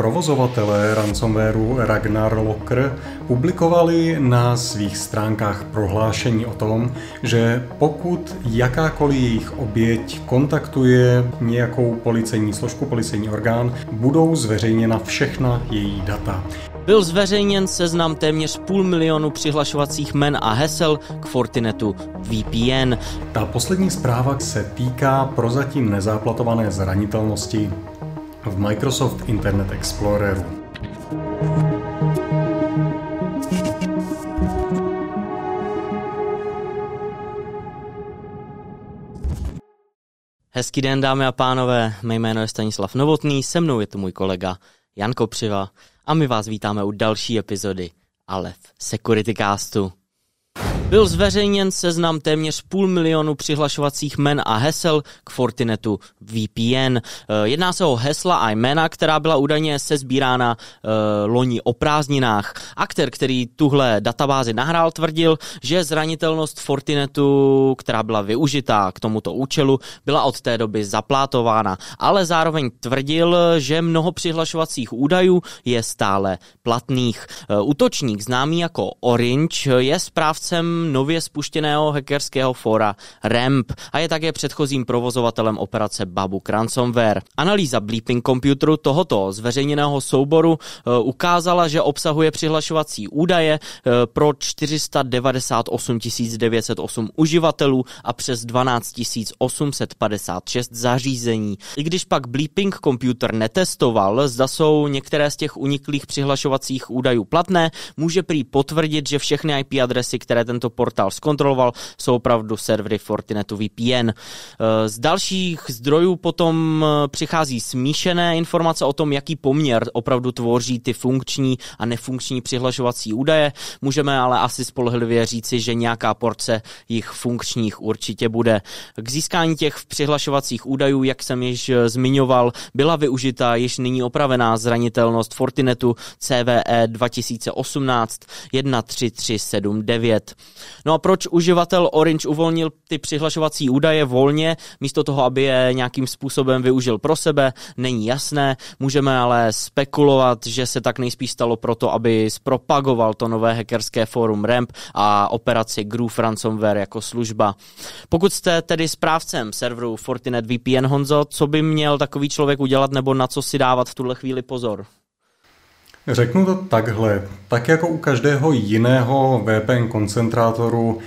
provozovatelé ransomwareu Ragnar Locker publikovali na svých stránkách prohlášení o tom, že pokud jakákoliv jejich oběť kontaktuje nějakou policejní složku, policejní orgán, budou zveřejněna všechna její data. Byl zveřejněn seznam téměř půl milionu přihlašovacích men a hesel k Fortinetu VPN. Ta poslední zpráva se týká prozatím nezáplatované zranitelnosti v Microsoft Internet Exploreru. Hezký den, dámy a pánové, mé jméno je Stanislav Novotný, se mnou je tu můj kolega Jan Kopřiva a my vás vítáme u další epizody Aleph Security Castu. Byl zveřejněn seznam téměř půl milionu přihlašovacích men a hesel k Fortinetu VPN. Eh, jedná se o hesla a jména, která byla údajně sezbírána uh, loni o prázdninách. Akter, který tuhle databázi nahrál, tvrdil, že zranitelnost Fortinetu, která byla využitá k tomuto účelu, byla od té doby zaplátována, ale zároveň tvrdil, že mnoho přihlašovacích údajů je stále platných. Uh, útočník známý jako Orange je správcem nově spuštěného hackerského fora RAMP a je také předchozím provozovatelem operace Babu Ransomware. Analýza Bleeping Computeru tohoto zveřejněného souboru e, ukázala, že obsahuje přihlašovací údaje e, pro 498 908 uživatelů a přes 12 856 zařízení. I když pak Bleeping Computer netestoval, zda jsou některé z těch uniklých přihlašovacích údajů platné, může prý potvrdit, že všechny IP adresy, které tento portál zkontroloval, jsou opravdu servery Fortinetu VPN. Eh, z dalších zdrojů potom eh, přichází smíšené informace o tom, jaký poměr opravdu tvoří ty funkční a nefunkční přihlašovací údaje. Můžeme ale asi spolehlivě říci, že nějaká porce jich funkčních určitě bude. K získání těch přihlašovacích údajů, jak jsem již eh, zmiňoval, byla využita již nyní opravená zranitelnost Fortinetu CVE 2018 13379. No a proč uživatel Orange uvolnil ty přihlašovací údaje volně, místo toho, aby je nějakým způsobem využil pro sebe, není jasné. Můžeme ale spekulovat, že se tak nejspíš stalo proto, aby zpropagoval to nové hackerské fórum RAMP a operaci Groove Ransomware jako služba. Pokud jste tedy správcem serveru Fortinet VPN Honzo, co by měl takový člověk udělat nebo na co si dávat v tuhle chvíli pozor? Řeknu to takhle. Tak jako u každého jiného VPN koncentrátoru,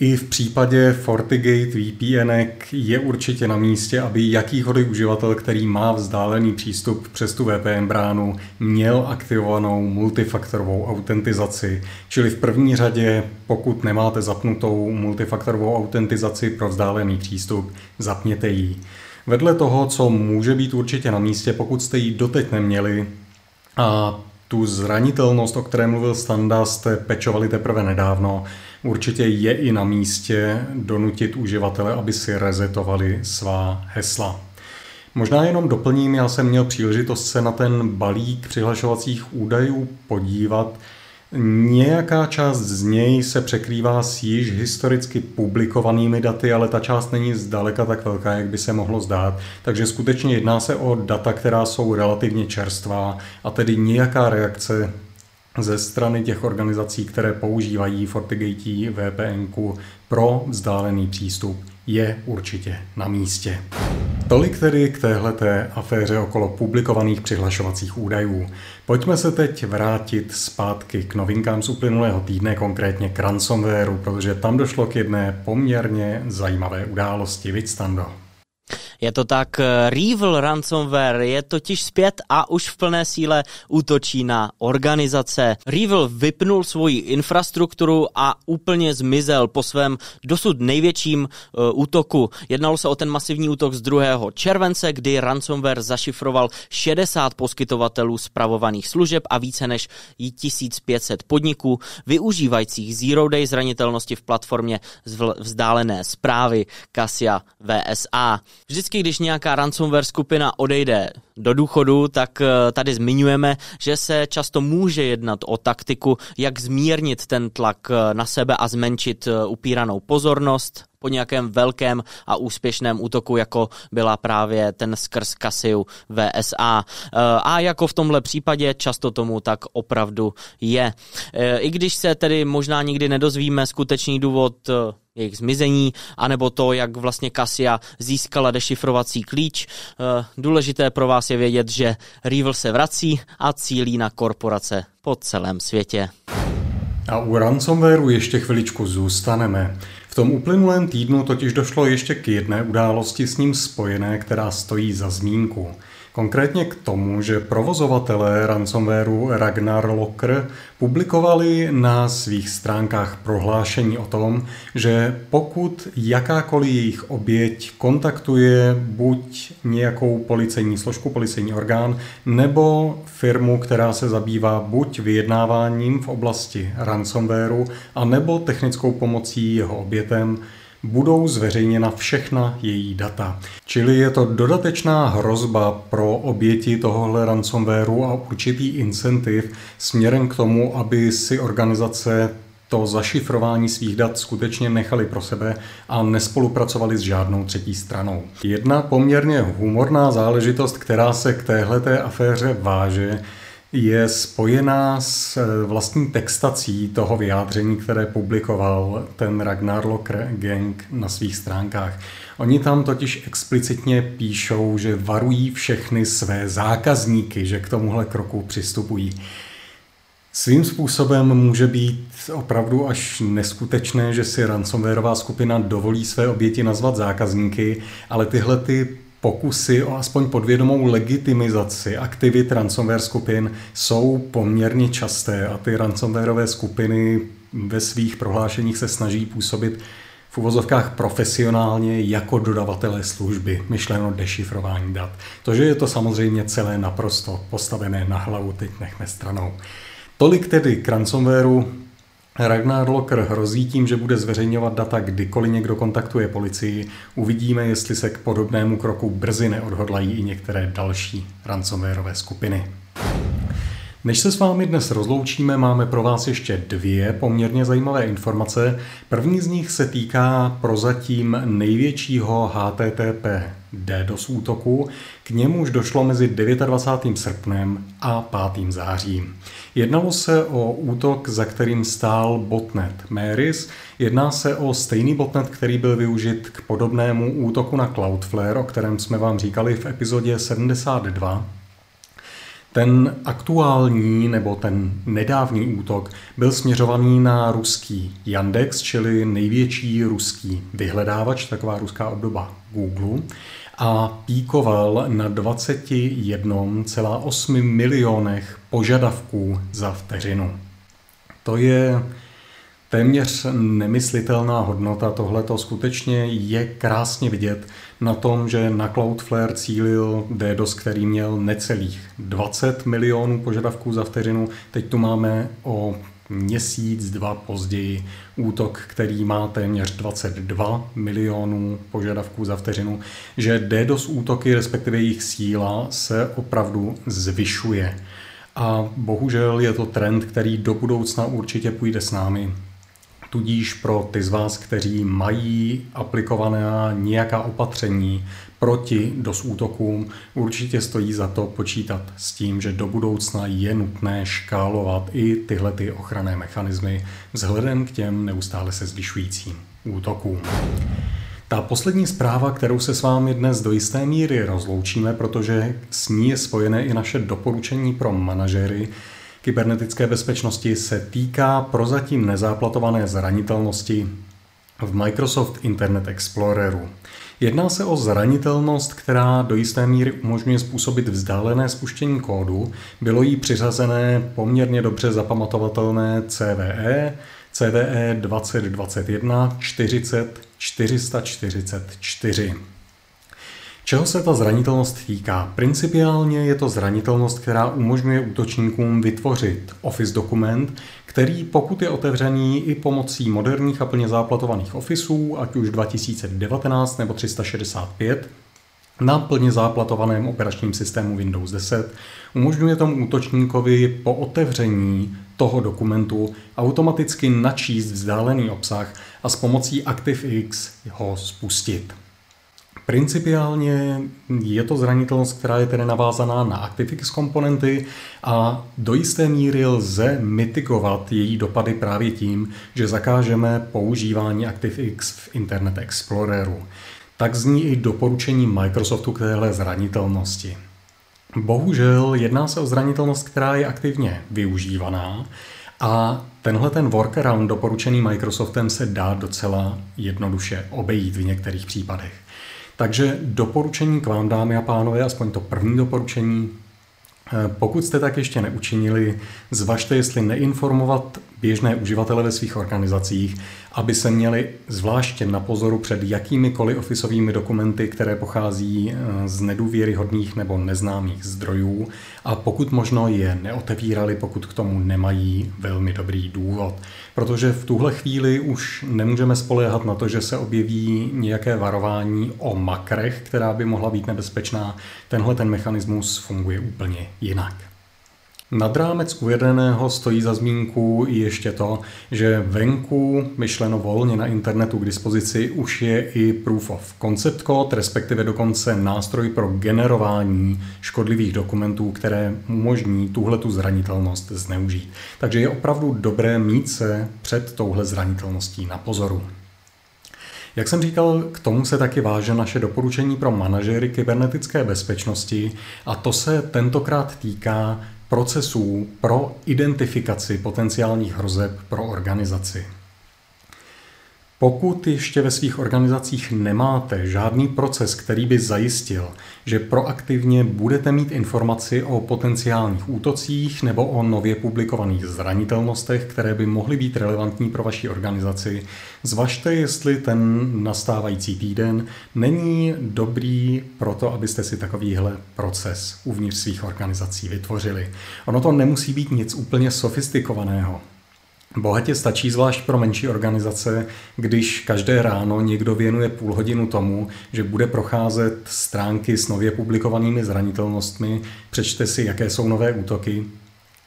i v případě FortiGate VPN je určitě na místě, aby jakýkoliv uživatel, který má vzdálený přístup přes tu VPN bránu, měl aktivovanou multifaktorovou autentizaci. Čili v první řadě, pokud nemáte zapnutou multifaktorovou autentizaci pro vzdálený přístup, zapněte ji. Vedle toho, co může být určitě na místě, pokud jste ji doteď neměli, a tu zranitelnost, o které mluvil Standa, jste pečovali teprve nedávno. Určitě je i na místě donutit uživatele, aby si rezetovali svá hesla. Možná jenom doplním, já jsem měl příležitost se na ten balík přihlašovacích údajů podívat. Nějaká část z něj se překrývá s již historicky publikovanými daty, ale ta část není zdaleka tak velká, jak by se mohlo zdát. Takže skutečně jedná se o data, která jsou relativně čerstvá a tedy nějaká reakce ze strany těch organizací, které používají FortiGate VPN pro vzdálený přístup, je určitě na místě. Tolik tedy k téhleté aféře okolo publikovaných přihlašovacích údajů. Pojďme se teď vrátit zpátky k novinkám z uplynulého týdne, konkrétně k ransomwareu, protože tam došlo k jedné poměrně zajímavé události. Viď, Stando? Je to tak, eh, Revil Ransomware je totiž zpět a už v plné síle útočí na organizace. Revil vypnul svoji infrastrukturu a úplně zmizel po svém dosud největším uh, útoku. Jednalo se o ten masivní útok z 2. července, kdy ransomware zašifroval 60 poskytovatelů spravovaných služeb a více než 1500 podniků využívajících Zero Day zranitelnosti v platformě vzdálené zprávy Kasia VSA. Vždycky, když nějaká ransomware skupina odejde do důchodu, tak eh, tady zmiňujeme, že se často může jednat o taktiku, jak zmírnit ten tlak eh, na sebe a zmenšit eh, upíranou pozornost po nějakém velkém a úspěšném útoku, jako byla právě ten skrz Kasiu VSA. A jako v tomhle případě často tomu tak opravdu je. I když se tedy možná nikdy nedozvíme skutečný důvod jejich zmizení, anebo to, jak vlastně Kasia získala dešifrovací klíč. Eh, důležité pro vás je vědět, že Rival se vrací a cílí na korporace po celém světě. A u ransomwareu ještě chviličku zůstaneme. V tom uplynulém týdnu totiž došlo ještě k jedné události s ním spojené, která stojí za zmínku – Konkrétně k tomu, že provozovatelé ransomwareu Ragnar Locker publikovali na svých stránkách prohlášení o tom, že pokud jakákoliv jejich oběť kontaktuje buď nějakou policejní složku, policejní orgán, nebo firmu, která se zabývá buď vyjednáváním v oblasti ransomwareu, a nebo technickou pomocí jeho obětem, budou zveřejněna všechna její data. Čili je to dodatečná hrozba pro oběti tohohle ransomwareu a určitý incentiv směrem k tomu, aby si organizace to zašifrování svých dat skutečně nechali pro sebe a nespolupracovali s žádnou třetí stranou. Jedna poměrně humorná záležitost, která se k téhleté aféře váže, je spojená s eh, vlastní textací toho vyjádření, které publikoval ten Ragnar Locker Gang na svých stránkách. Oni tam totiž explicitně píšou, že varují všechny své zákazníky, že k tomuhle kroku přistupují. Svým způsobem může být opravdu až neskutečné, že si ransomwareová skupina dovolí své oběti nazvat zákazníky, ale tyhle ty pokusy o aspoň podvědomou legitimizaci aktivit ransomware skupin jsou poměrně časté a ty ransomwareové skupiny ve svých prohlášeních se snaží působit v uvozovkách profesionálně jako dodavatelé služby, myšleno dešifrování dat. To, že je to samozřejmě celé naprosto postavené na hlavu, teď nechme stranou. Tolik tedy k ransomwareu, Ragnar Locker hrozí tím, že bude zveřejňovat data, kdykoliv někdo kontaktuje policii. Uvidíme, jestli se k podobnému kroku brzy neodhodlají i některé další ransomwareové skupiny. Než se s vámi dnes rozloučíme, máme pro vás ještě dvě poměrně zajímavé informace. První z nich se týká prozatím největšího HTTP DDoS útoku. K němuž došlo mezi 29. srpnem a 5. zářím. Jednalo se o útok, za kterým stál botnet Maris. Jedná se o stejný botnet, který byl využit k podobnému útoku na Cloudflare, o kterém jsme vám říkali v epizodě 72. Ten aktuální nebo ten nedávný útok byl směřovaný na ruský Yandex, čili největší ruský vyhledávač, taková ruská obdoba Google, a píkoval na 21,8 milionech požadavků za vteřinu. To je téměř nemyslitelná hodnota. Tohle to skutečně je krásně vidět na tom, že na Cloudflare cílil DDoS, který měl necelých 20 milionů požadavků za vteřinu. Teď tu máme o měsíc, dva později útok, který má téměř 22 milionů požadavků za vteřinu, že DDoS útoky, respektive jejich síla, se opravdu zvyšuje. A bohužel je to trend, který do budoucna určitě půjde s námi. Tudíž pro ty z vás, kteří mají aplikované nějaká opatření proti DOS útokům, určitě stojí za to počítat s tím, že do budoucna je nutné škálovat i tyhle ty ochranné mechanismy vzhledem k těm neustále se zvyšujícím útokům. Ta poslední zpráva, kterou se s vámi dnes do jisté míry rozloučíme, protože s ní je spojené i naše doporučení pro manažery, kybernetické bezpečnosti se týká prozatím nezáplatované zranitelnosti v Microsoft Internet Exploreru. Jedná se o zranitelnost, která do jisté míry umožňuje způsobit vzdálené spuštění kódu. Bylo jí přiřazené poměrně dobře zapamatovatelné CVE, CVE 2021 40 444. Čeho se ta zranitelnost týká? Principiálně je to zranitelnost, která umožňuje útočníkům vytvořit Office dokument, který pokud je otevřený i pomocí moderních a plně záplatovaných Officeů, ať už 2019 nebo 365, na plně záplatovaném operačním systému Windows 10 umožňuje tomu útočníkovi po otevření toho dokumentu automaticky načíst vzdálený obsah a s pomocí ActiveX ho spustit. Principiálně je to zranitelnost, která je tedy navázaná na ActiveX komponenty a do jisté míry lze mitigovat její dopady právě tím, že zakážeme používání ActiveX v Internet Exploreru. Tak zní i doporučení Microsoftu k téhle zranitelnosti. Bohužel jedná se o zranitelnost, která je aktivně využívaná a tenhle ten workaround doporučený Microsoftem se dá docela jednoduše obejít v některých případech. Takže doporučení k vám, dámy a pánové, aspoň to první doporučení, Eh, pokud jste tak ještě neučinili, zvažte, jestli neinformovat běžné uživatele ve svých organizacích, aby se měli zvláště na pozoru před jakýmikoliv ofisovými dokumenty, které pochází eh, z nedůvěryhodných nebo neznámých zdrojů a pokud možno je neotevírali, pokud k tomu nemají velmi dobrý důvod. Protože v tuhle chvíli už nemůžeme spoléhat na to, že se objeví nějaké varování o makrech, která by mohla být nebezpečná. Tenhle ten mechanismus funguje úplně jinak. Nad rámec uvedeného stojí za zmínku ještě to, že venku, myšleno volně na internetu k dispozici, už je i Proof of Concept Code, respektive dokonce nástroj pro generování škodlivých dokumentů, které umožní tuhletu zranitelnost zneužít. Takže je opravdu dobré mít se před touhle zranitelností na pozoru. Jak jsem říkal, k tomu se taky váže naše doporučení pro manažery kybernetické bezpečnosti a to se tentokrát týká procesů pro identifikaci potenciálních hrozeb pro organizaci. Pokud ještě ve svých organizacích nemáte žádný proces, který by zajistil, že proaktivně budete mít informaci o potenciálních útocích nebo o nově publikovaných zranitelnostech, které by mohly být relevantní pro vaši organizaci, zvažte, jestli ten nastávající týden není dobrý pro to, abyste si takovýhle proces uvnitř svých organizací vytvořili. Ono to nemusí být nic úplně sofistikovaného. Bohatě stačí zvlášť pro menší organizace, když každé ráno někdo věnuje půl hodinu tomu, že bude procházet stránky s nově publikovanými zranitelnostmi, přečte si, jaké jsou nové útoky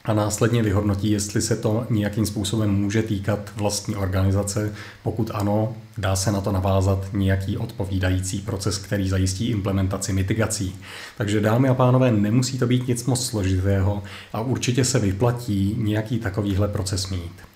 a následně vyhodnotí, jestli se to nějakým způsobem může týkat vlastní organizace. Pokud ano, dá se na to navázat nějaký odpovídající proces, který zajistí implementaci mitigací. Takže dámy a pánové, nemusí to být nic moc složitého a určitě se vyplatí nějaký takovýhle proces mít.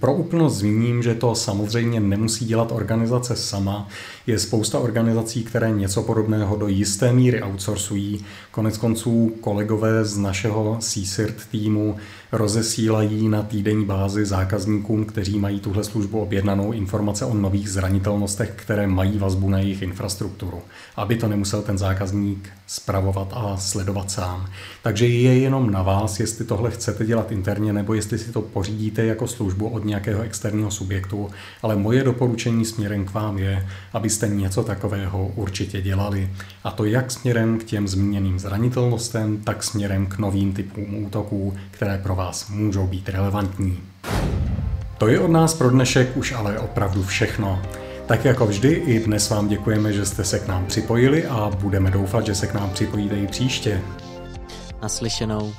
Pro úplnost zmíním, že to samozřejmě nemusí dělat organizace sama. Je spousta organizací, které něco podobného do jisté míry outsourcují. Konec konců kolegové z našeho CSIRT týmu rozesílají na týdenní bázi zákazníkům, kteří mají tuhle službu objednanou informace o nových zranitelnostech, které mají vazbu na jejich infrastrukturu, aby to nemusel ten zákazník spravovat a sledovat sám. Takže je jenom na vás, jestli tohle chcete dělat interně nebo jestli si to pořídíte jako službu od nějakého externího subjektu, ale moje doporučení směrem k vám je, abyste něco takového určitě dělali. A to jak směrem k těm zmíněným zranitelnostem, tak směrem k novým typům útoků, které pro vás můžou být relevantní. To je od nás pro dnešek už ale opravdu všechno. Tak jako vždy i dnes vám děkujeme, že jste se k nám připojili a budeme doufat, že se k nám připojíte i příště. Naslyšenou.